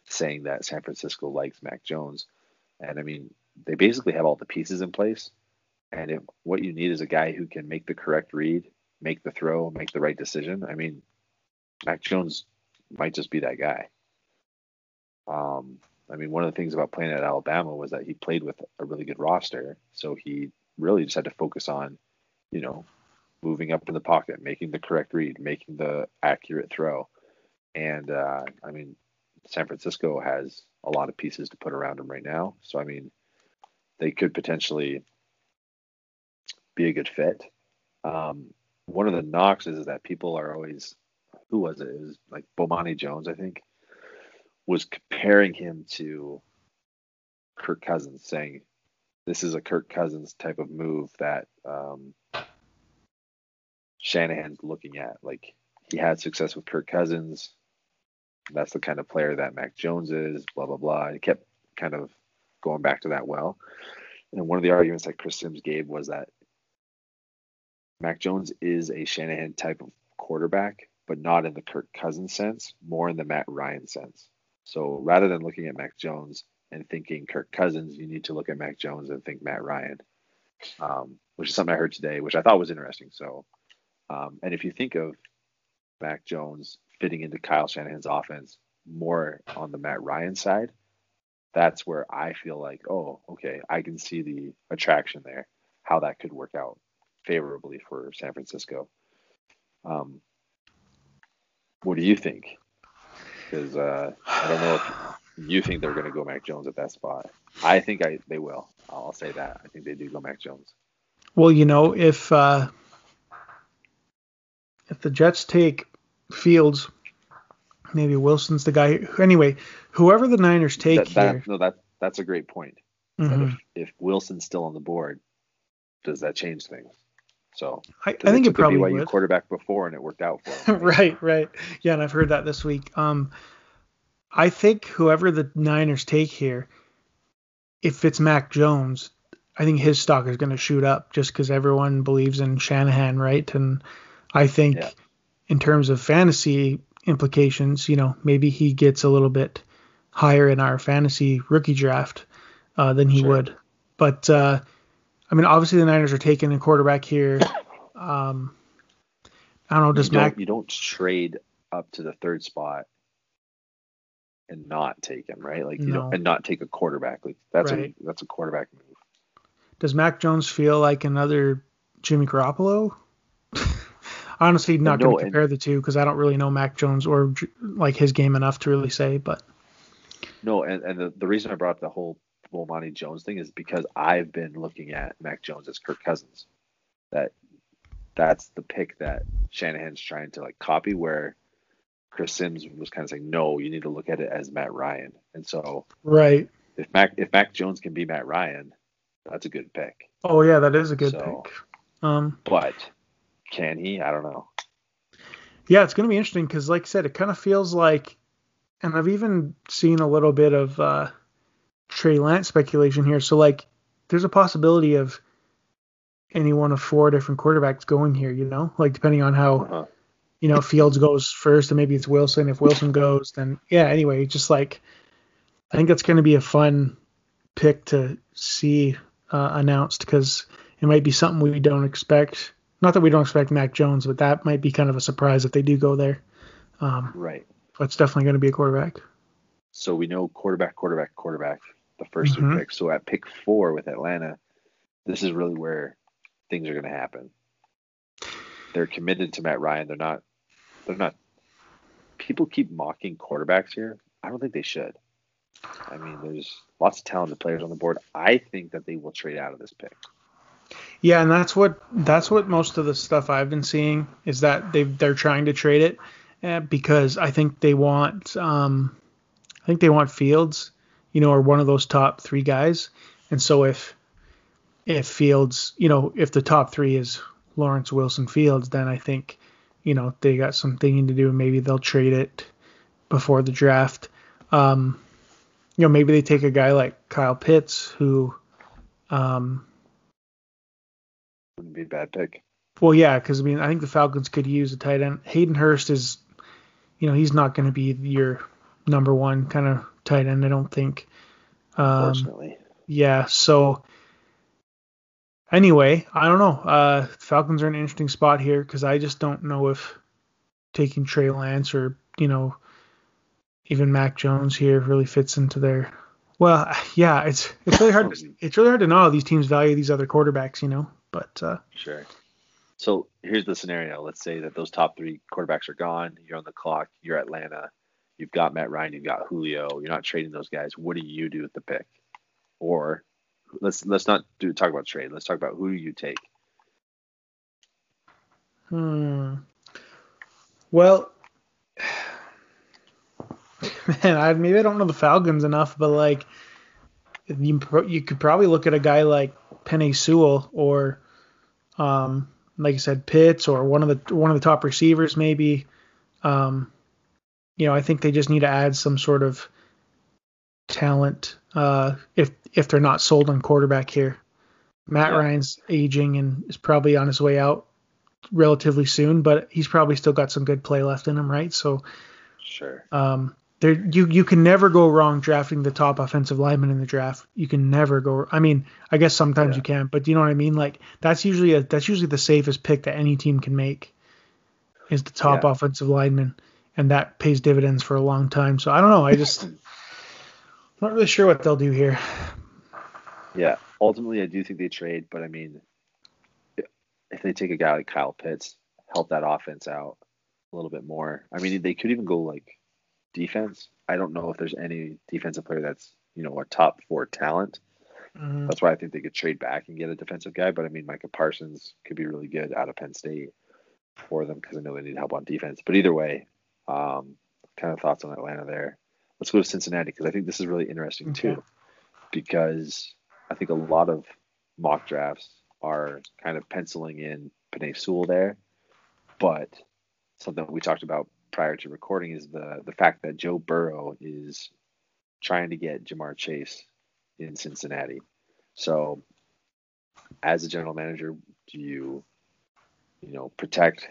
S2: saying that San Francisco likes Mac Jones. And I mean, they basically have all the pieces in place. And if what you need is a guy who can make the correct read, make the throw, make the right decision, I mean, Mac Jones might just be that guy. Um, I mean, one of the things about playing at Alabama was that he played with a really good roster, so he really just had to focus on, you know, moving up in the pocket, making the correct read, making the accurate throw, and uh, I mean, San Francisco has a lot of pieces to put around him right now. So I mean, they could potentially be a good fit. Um, one of the knocks is that people are always, who was it? It was like Bomani Jones, I think, was comparing him to Kirk Cousins, saying this is a Kirk Cousins type of move that um, Shanahan's looking at. Like he had success with Kirk Cousins. That's the kind of player that Mac Jones is. Blah blah blah. He kept kind of going back to that well. And one of the arguments that Chris Sims gave was that Mac Jones is a Shanahan type of quarterback, but not in the Kirk Cousins sense, more in the Matt Ryan sense. So rather than looking at Mac Jones and thinking Kirk Cousins, you need to look at Mac Jones and think Matt Ryan, um, which is something I heard today, which I thought was interesting. So, um, and if you think of Mac Jones fitting into Kyle Shanahan's offense more on the Matt Ryan side, that's where I feel like, oh, okay, I can see the attraction there, how that could work out favorably for San Francisco. Um, what do you think? Because uh, I don't know if you think they're going to go Mac Jones at that spot. I think I they will. I'll say that. I think they do go Mac Jones.
S1: Well, you know, if uh, if the Jets take Fields, maybe Wilson's the guy. Anyway, whoever the Niners take
S2: that, that,
S1: here.
S2: No, that that's a great point.
S1: Mhm.
S2: If, if Wilson's still on the board, does that change things? So
S1: I, I think it probably
S2: BYU
S1: would.
S2: quarterback before and it worked out for him.
S1: right, right. Yeah, and I've heard that this week. Um, I think whoever the Niners take here, if it's Mac Jones, I think his stock is going to shoot up just because everyone believes in Shanahan, right? And I think
S2: Yeah.
S1: in terms of fantasy implications, you know, maybe he gets a little bit higher in our fantasy rookie draft uh, than he
S2: Sure.
S1: would. But uh, I mean, obviously the Niners are taking a quarterback here. Um, I don't know. Does
S2: you
S1: Mac
S2: don't you don't trade up to the third spot and not take him, right? Like you
S1: No.
S2: don't and not take a quarterback. Like that's
S1: Right.
S2: a that's a quarterback move.
S1: Does Mac Jones feel like another Jimmy Garoppolo? Honestly, not
S2: No,
S1: going to
S2: and-
S1: compare the two because I don't really know Mac Jones or like his game enough to really say. But
S2: No, and, and the, the reason I brought up the whole Bomani Jones thing is because I've been looking at Mac Jones as Kirk Cousins. That that's the pick that Shanahan's trying to like copy where Chris Sims was kind of saying, No, you need to look at it as Matt Ryan. And so
S1: right.
S2: if Mac if Mac Jones can be Matt Ryan, that's a good pick.
S1: Oh yeah, that is a good
S2: So-
S1: pick. Um,
S2: But can he? I don't know.
S1: yeah, it's going to be interesting because, like I said, it kind of feels like, and I've even seen a little bit of uh, Trey Lance speculation here. So like, there's a possibility of any one of four different quarterbacks going here. You know, like depending on how
S2: Uh-huh.
S1: you know, Fields goes first, and maybe it's Wilson. If Wilson goes, then yeah. Anyway, just like I think that's going to be a fun pick to see uh, announced because it might be something we don't expect. Not that we don't expect Mac Jones, but that might be kind of a surprise if they do go there. Um,
S2: Right.
S1: but it's definitely going to be a quarterback.
S2: So we know quarterback, quarterback, quarterback, the 1st
S1: Mhm.
S2: three picks. So at pick four with Atlanta, this is really where things are going to happen. They're committed to Matt Ryan. They're not. They're not. People keep mocking quarterbacks here. I don't think they should. I mean, there's lots of talented players on the board. I think that they will trade out of this pick.
S1: Yeah, and that's what that's what most of the stuff I've been seeing is that they they're trying to trade it uh, because I think they want um, I think they want Fields, you know, are one of those top three guys. And so if if Fields, you know, if the top three is Lawrence Wilson Fields, then I think you know they got some thinking to do. and Maybe they'll trade it before the draft. Um, you know, maybe they take a guy like Kyle Pitts who. Um,
S2: Wouldn't be a bad pick.
S1: Well, yeah, because I mean, I think the Falcons could use a tight end. Hayden Hurst is, you know, he's not going to be your number one kind of tight end. I don't think. Um,
S2: Unfortunately,
S1: yeah. So anyway, I don't know. Uh, Falcons are in an interesting spot here because I just don't know if taking Trey Lance or you know even Mac Jones here really fits into their. Well, yeah, it's it's really hard. To, it's really hard to know how these teams value these other quarterbacks, you know. But uh,
S2: sure. So here's the scenario. Let's say that those top three quarterbacks are gone. You're on the clock. You're Atlanta. You've got Matt Ryan, you've got Julio. You're not trading those guys. What do you do with the pick? Or let's let's not do talk about trade. Let's talk about who do you take.
S1: Hmm. Well, man, I maybe I don't know the Falcons enough, but like you you could probably look at a guy like Penei Sewell or um like I said Pitts or one of the one of the top receivers maybe. Um, you know, I think they just need to add some sort of talent uh, if if they're not sold on quarterback here. Matt yeah. Ryan's aging and is probably on his way out relatively soon, but he's probably still got some good play left in him, right? So,
S2: sure.
S1: Um, there you you can never go wrong drafting the top offensive lineman in the draft. You can never go. I mean, I guess sometimes yeah. you can, but you know what I mean. Like that's usually a that's usually the safest pick that any team can make is the top yeah. offensive lineman, and that pays dividends for a long time. So I don't know. I just I'm not really sure what they'll do here.
S2: Yeah, ultimately I do think they trade, but I mean, if they take a guy like Kyle Pitts, help that offense out a little bit more. I mean, they could even go like defense. I don't know if there's any defensive player that's you know a top four talent. Mm-hmm. That's why I think they could trade back and get a defensive guy. But I mean, Micah Parsons could be really good out of Penn State for them because I know they need help on defense. But either way, um, kind of thoughts on Atlanta there. Let's go to Cincinnati because I think this is really interesting okay. too, because I think a lot of mock drafts are kind of penciling in Penei Sewell there, but something we talked about prior to recording is the the fact that Joe Burrow is trying to get Ja'Marr Chase in Cincinnati. So, as a general manager, do you you know protect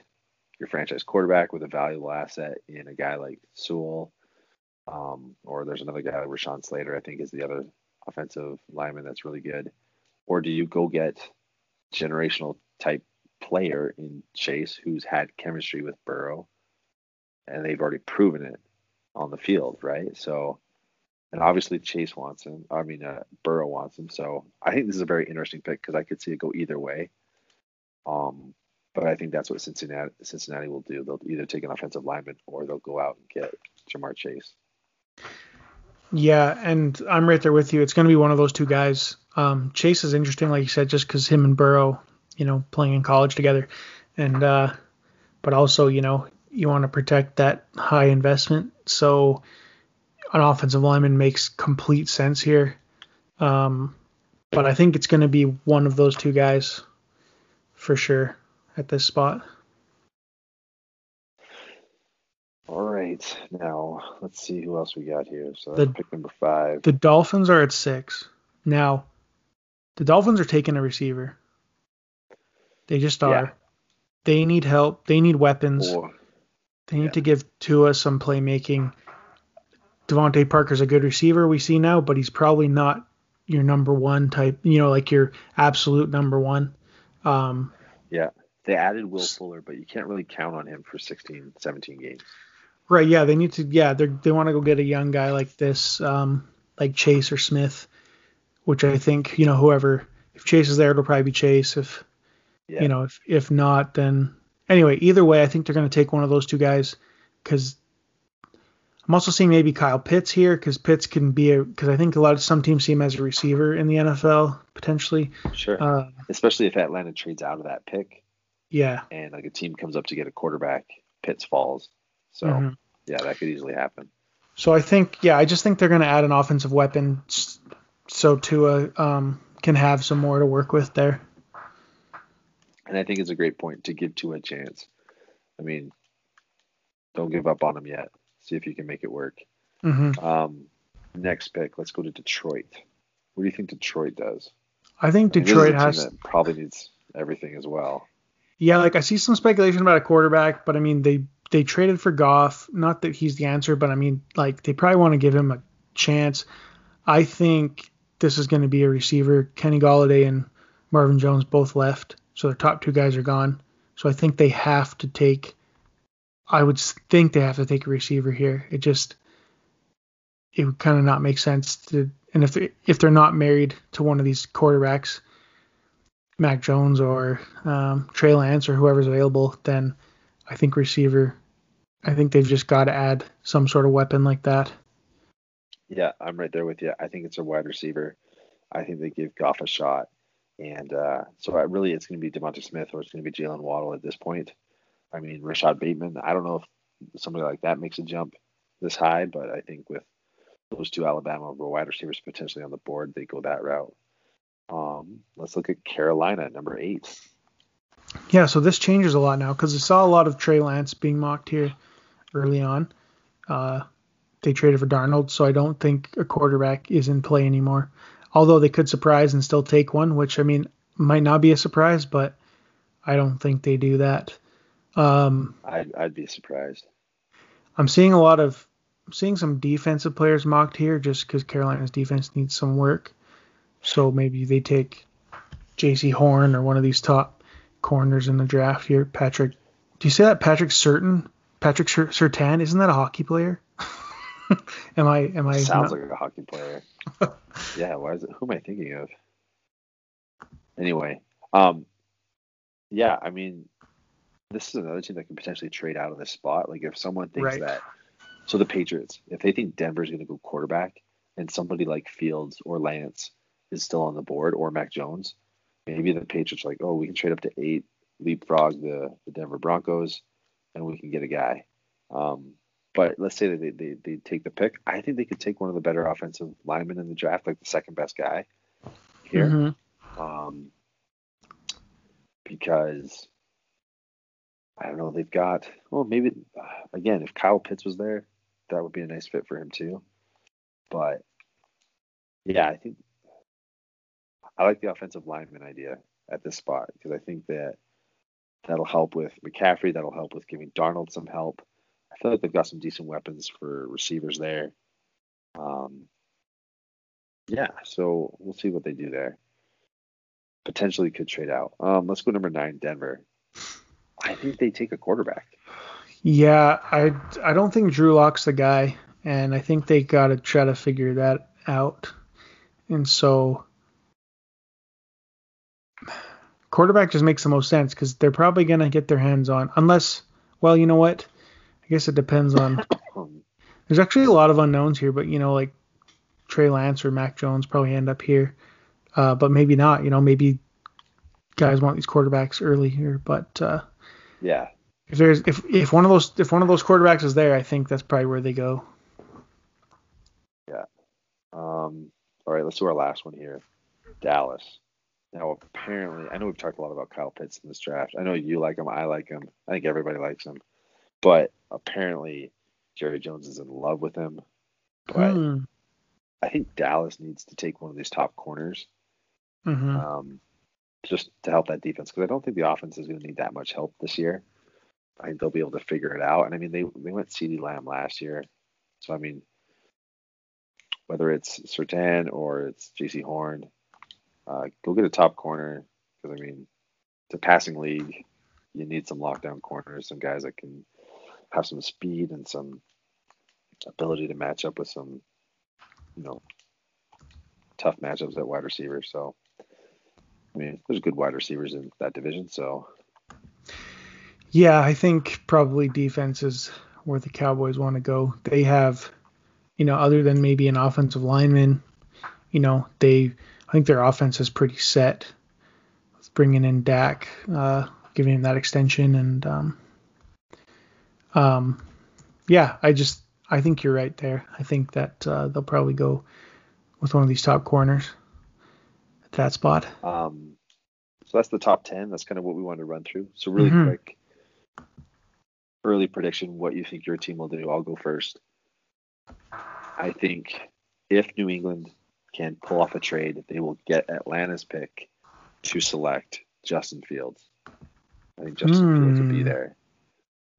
S2: your franchise quarterback with a valuable asset in a guy like Sewell? Um, or there's another guy, Rashawn Slater, I think is the other offensive lineman that's really good. Or do you go get generational type player in Chase who's had chemistry with Burrow and they've already proven it on the field, right? So, and obviously Chase wants him. I mean, uh, Burrow wants him. So I think this is a very interesting pick because I could see it go either way. Um, but I think that's what Cincinnati Cincinnati will do. They'll either take an offensive lineman or they'll go out and get Ja'Marr Chase.
S1: Yeah, and I'm right there with you. It's going to be one of those two guys. Um, Chase is interesting, like you said, just because him and Burrow, you know, playing in college together, and uh, but also, you know, you want to protect that high investment. So an offensive lineman makes complete sense here. Um, but I think it's going to be one of those two guys for sure at this spot.
S2: All right, now let's see who else we got here. So the, pick number five.
S1: The Dolphins are at six. Now, the Dolphins are taking a receiver. They just are. Yeah. They need help. They need weapons. Or, they need yeah. to give Tua some playmaking. DeVante Parker's a good receiver we see now, but he's probably not your number one type, you know, like your absolute number one. Um,
S2: yeah. They added Will Fuller, but you can't really count on him for 16, 17 games.
S1: Right. Yeah. They need to, yeah, they they want to go get a young guy like this, um, like Chase or Smith, which I think, you know, whoever, if Chase is there, it'll probably be Chase. If, yeah. you know, if, if not, then anyway, either way, I think they're going to take one of those two guys because I'm also seeing maybe Kyle Pitts here because Pitts can be a because I think a lot of some teams see him as a receiver in the NFL potentially.
S2: Sure. Uh, Especially if Atlanta trades out of that pick.
S1: Yeah.
S2: And like a team comes up to get a quarterback, Pitts falls. So mm-hmm. yeah, that could easily happen.
S1: So I think yeah, I just think they're going to add an offensive weapon so Tua um, can have some more to work with there
S2: and I think it's a great point to give Tua a chance. I mean, don't give up on him yet. See if you can make it work.
S1: Mm-hmm.
S2: Um, next pick, let's go to Detroit. What do you think Detroit does?
S1: I think Detroit I has
S2: probably needs everything as well.
S1: Yeah, like I see some speculation about a quarterback, but I mean they they traded for Goff. Not that he's the answer, but I mean like they probably want to give him a chance. I think this is going to be a receiver. Kenny Golladay and Marvin Jones both left. So their top two guys are gone. So I think they have to take. I would think they have to take a receiver here. It just it would kind of not make sense to. And if they, if they're not married to one of these quarterbacks, Mac Jones or um, Trey Lance or whoever's available, then I think receiver I think they've just got to add some sort of weapon like that.
S2: Yeah, I'm right there with you. I think it's a wide receiver. I think they give Goff a shot. And uh, so I really, it's going to be DeVonta Smith or it's going to be Jaylen Waddle at this point. I mean, Rashod Bateman. I don't know if somebody like that makes a jump this high, but I think with those two Alabama wide receivers potentially on the board, they go that route. Um, let's look at Carolina, number eight.
S1: Yeah, so this changes a lot now because I saw a lot of Trey Lance being mocked here early on. Uh, they traded for Darnold, so I don't think a quarterback is in play anymore. Although they could surprise and still take one, which I mean might not be a surprise, but I don't think they do that. Um,
S2: I'd, I'd be surprised.
S1: I'm seeing a lot of I'm seeing some defensive players mocked here just because Carolina's defense needs some work. So maybe they take Jaycee Horn or one of these top corners in the draft here. Patrick, do you say that Patrick Certain? Patrick Surtain? Isn't that a hockey player? am I? Am I?
S2: Sounds not... like a hockey player. yeah. Why is it? Who am I thinking of? Anyway, um, yeah. I mean, this is another team that can potentially trade out of this spot. Like if someone thinks right. that, so the Patriots, if they think Denver's going to go quarterback, and somebody like Fields or Lance is still on the board, or Mac Jones, maybe the Patriots like, oh, we can trade up to eight, leapfrog the, the Denver Broncos, and we can get a guy. Um, but let's say that they, they, they take the pick. I think they could take one of the better offensive linemen in the draft, like the second best guy here. Mm-hmm. Um, because I don't know, they've got, well, maybe, again, if Kyle Pitts was there, that would be a nice fit for him too. But yeah, I think I like the offensive lineman idea at this spot because I think that that'll help with McCaffrey. That'll help with giving Darnold some help. I feel like they've got some decent weapons for receivers there. Um, yeah, so we'll see what they do there. Potentially could trade out. Um, let's go number nine, Denver. I think they take a quarterback.
S1: Yeah, I I don't think Drew Lock's the guy, and I think they got to try to figure that out. And so quarterback just makes the most sense because they're probably going to get their hands on, unless, well, you know what? I guess it depends on. There's actually a lot of unknowns here, but you know, like Trey Lance or Mac Jones probably end up here, uh, but maybe not. You know, maybe guys want these quarterbacks early here, but uh,
S2: yeah,
S1: if there's if if one of those if one of those quarterbacks is there, I think that's probably where they go.
S2: Yeah. Um. All right, let's do our last one here. Dallas. Now, apparently, I know we've talked a lot about Kyle Pitts in this draft. I know you like him. I like him. I think everybody likes him. But apparently, Jerry Jones is in love with him. But hmm. I think Dallas needs to take one of these top corners mm-hmm. um, just to help that defense because I don't think the offense is going to need that much help this year. I think they'll be able to figure it out. And I mean, they they went CeeDee Lamb last year, so I mean, whether it's Surtain or it's Jaycee Horn, uh, go get a top corner because I mean, it's a passing league. You need some lockdown corners, some guys that can have some speed and some ability to match up with some, you know, tough matchups at wide receiver. So, I mean, there's good wide receivers in that division. So,
S1: yeah, I think probably defense is where the Cowboys want to go. They have, you know, other than maybe an offensive lineman, you know, they think their offense is pretty set. Bringing in Dak, uh, giving him that extension, and um, um, yeah, I just I think you're right there. I think that uh, they'll probably go with one of these top corners at that spot.
S2: Um, so that's the top ten. That's kind of what we wanted to run through. So really mm-hmm. quick, early prediction: what you think your team will do? I'll go first. I think if New England can pull off a trade, they will get Atlanta's pick to select Justin Fields. I think Justin mm. Fields will be hmm. there.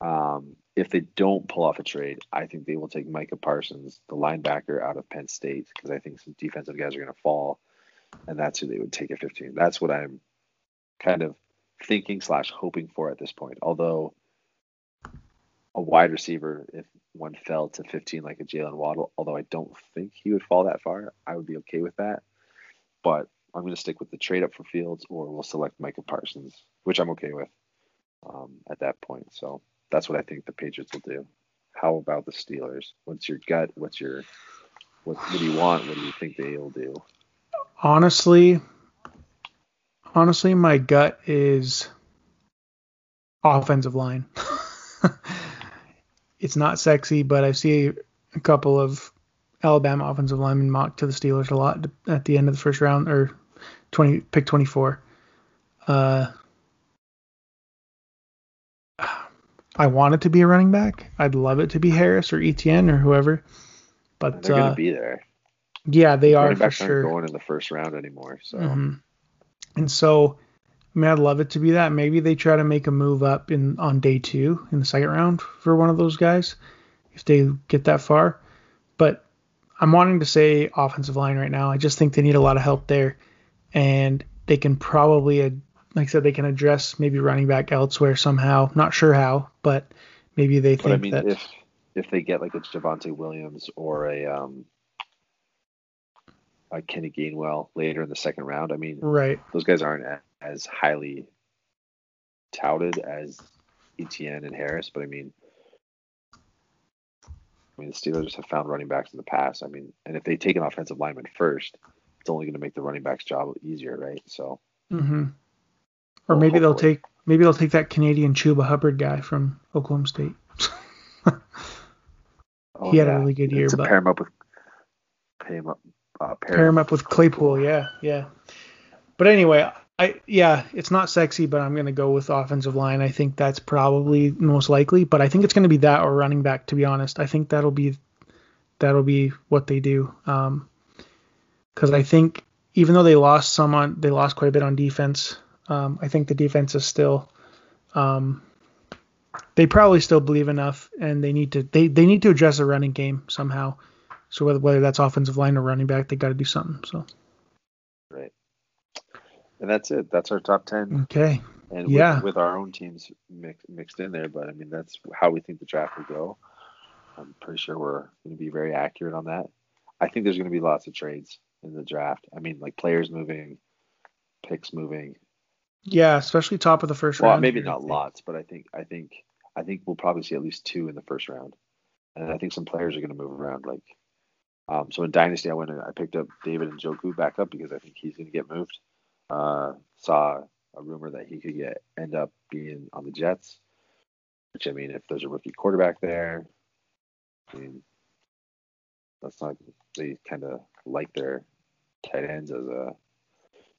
S2: Um, if they don't pull off a trade, I think they will take Micah Parsons, the linebacker out of Penn State, because I think some defensive guys are going to fall, and that's who they would take at 15. That's what I'm kind of thinking slash hoping for at this point. Although a wide receiver, if one fell to 15 like a Jaylen Waddle, although I don't think he would fall that far, I would be okay with that. But I'm going to stick with the trade up for Fields, or we'll select Micah Parsons, which I'm okay with um, at that point. So that's what I think the Patriots will do. How about the Steelers? What's your gut? What's your what, what do you want? What do you think they will do?
S1: Honestly, honestly, my gut is offensive line. it's not sexy, but I see a couple of Alabama offensive linemen mocked to the Steelers a lot at the end of the first round or 20 pick 24. Uh, I want it to be a running back. I'd love it to be Harris or Etienne or whoever. But
S2: they're going
S1: uh,
S2: to be there.
S1: Yeah, they
S2: running
S1: are for
S2: backs
S1: sure.
S2: aren't going in the first round anymore. So
S1: Mhm. And so, I mean, I'd love it to be that. Maybe they try to make a move up in on day two in the second round for one of those guys if they get that far. But I'm wanting to say offensive line right now. I just think they need a lot of help there, and they can probably, like I said, they can address maybe running back elsewhere somehow. Not sure how, but maybe they
S2: But I mean,
S1: that.
S2: if if they get like a Javonte Williams or a um a Kenny Gainwell later in the second round, I mean,
S1: right.
S2: those guys aren't as highly touted as Etienne and Harris, but I mean, I mean the Steelers have found running backs in the past. I mean, and if they take an offensive lineman first, it's only going to make the running back's job easier, right? So
S1: hmm Or maybe they'll take maybe they'll take that Canadian Chuba Hubbard guy from Oklahoma State.
S2: oh,
S1: He had a really good year,
S2: to
S1: but-
S2: pair him up with pay him up, uh, pair,
S1: pair him up with Claypool. Yeah, yeah. But anyway, I yeah, it's not sexy, but I'm gonna go with offensive line. I think that's probably most likely, but I think it's gonna be that or running back. To be honest, I think that'll be that'll be what they do. Um, because I think even though they lost some on, they lost quite a bit on defense. Um, I think the defense is still, um, they probably still believe enough, and they need to they they need to address the running game somehow. So whether whether that's offensive line or running back, they got to do something. So?
S2: And that's it. That's our top ten.
S1: okay,
S2: and
S1: Yeah.
S2: with, with our own teams mix, mixed in there. But I mean, that's how we think the draft will go. I'm pretty sure we're going to be very accurate on that. I think there's going to be lots of trades in the draft. I mean, like players moving, picks moving.
S1: yeah, especially top of the first
S2: Well,
S1: round.
S2: Well, maybe
S1: here,
S2: not lots, but I think I think I think we'll probably see at least two in the first round, and I think some players are going to move around. Like, um, so in Dynasty, I went and I picked up David Njoku back up because I think he's going to get moved. Uh, saw a rumor that he could get end up being on the Jets, which I mean, if there's a rookie quarterback there, I mean, that's not they kind of like their tight ends as a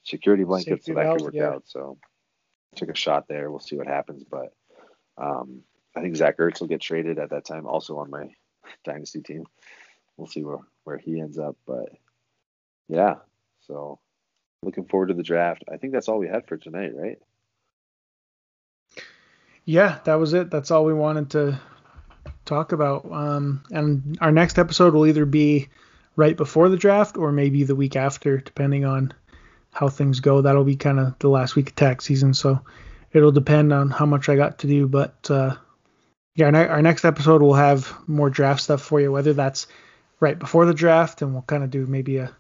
S2: security blanket,
S1: Safety
S2: so that could work
S1: yeah.
S2: out. So took a shot there. We'll see what happens, but um, I think Zach Ertz will get traded at that time, also on my dynasty team. We'll see where where he ends up, but yeah. So looking forward to the draft. I think that's all we had for tonight, right?
S1: Yeah, that was it. That's all we wanted to talk about. Um, and our next episode will either be right before the draft or maybe the week after, depending on how things go. That'll be kind of the last week of tax season, so it'll depend on how much I got to do. But uh, yeah, our, ne- our next episode will have more draft stuff for you, whether that's right before the draft, and we'll kind of do maybe a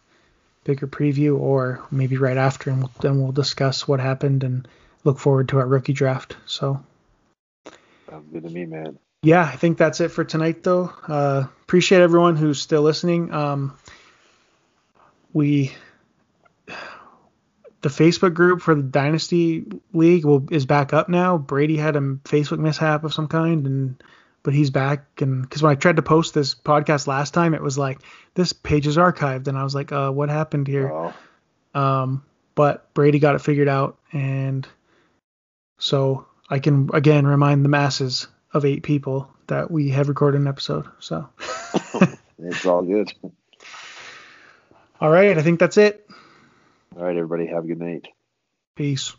S1: bigger preview, or maybe right after, and we'll, then we'll discuss what happened and look forward to our rookie draft. So
S2: Sounds good to me, man.
S1: yeah, I think that's it for tonight, though. Uh, appreciate everyone who's still listening. Um, we, the Facebook group for the Dynasty League will is back up now. Brady had a Facebook mishap of some kind, and but he's back. And because when I tried to post this podcast last time, it was like this page is archived, and I was like, uh, what happened here?
S2: Oh,
S1: Um, but Brady got it figured out, and so I can again remind the masses of eight people that we have recorded an episode. So,
S2: it's all good.
S1: all right, I think that's it.
S2: All right, everybody, have a good night.
S1: Peace.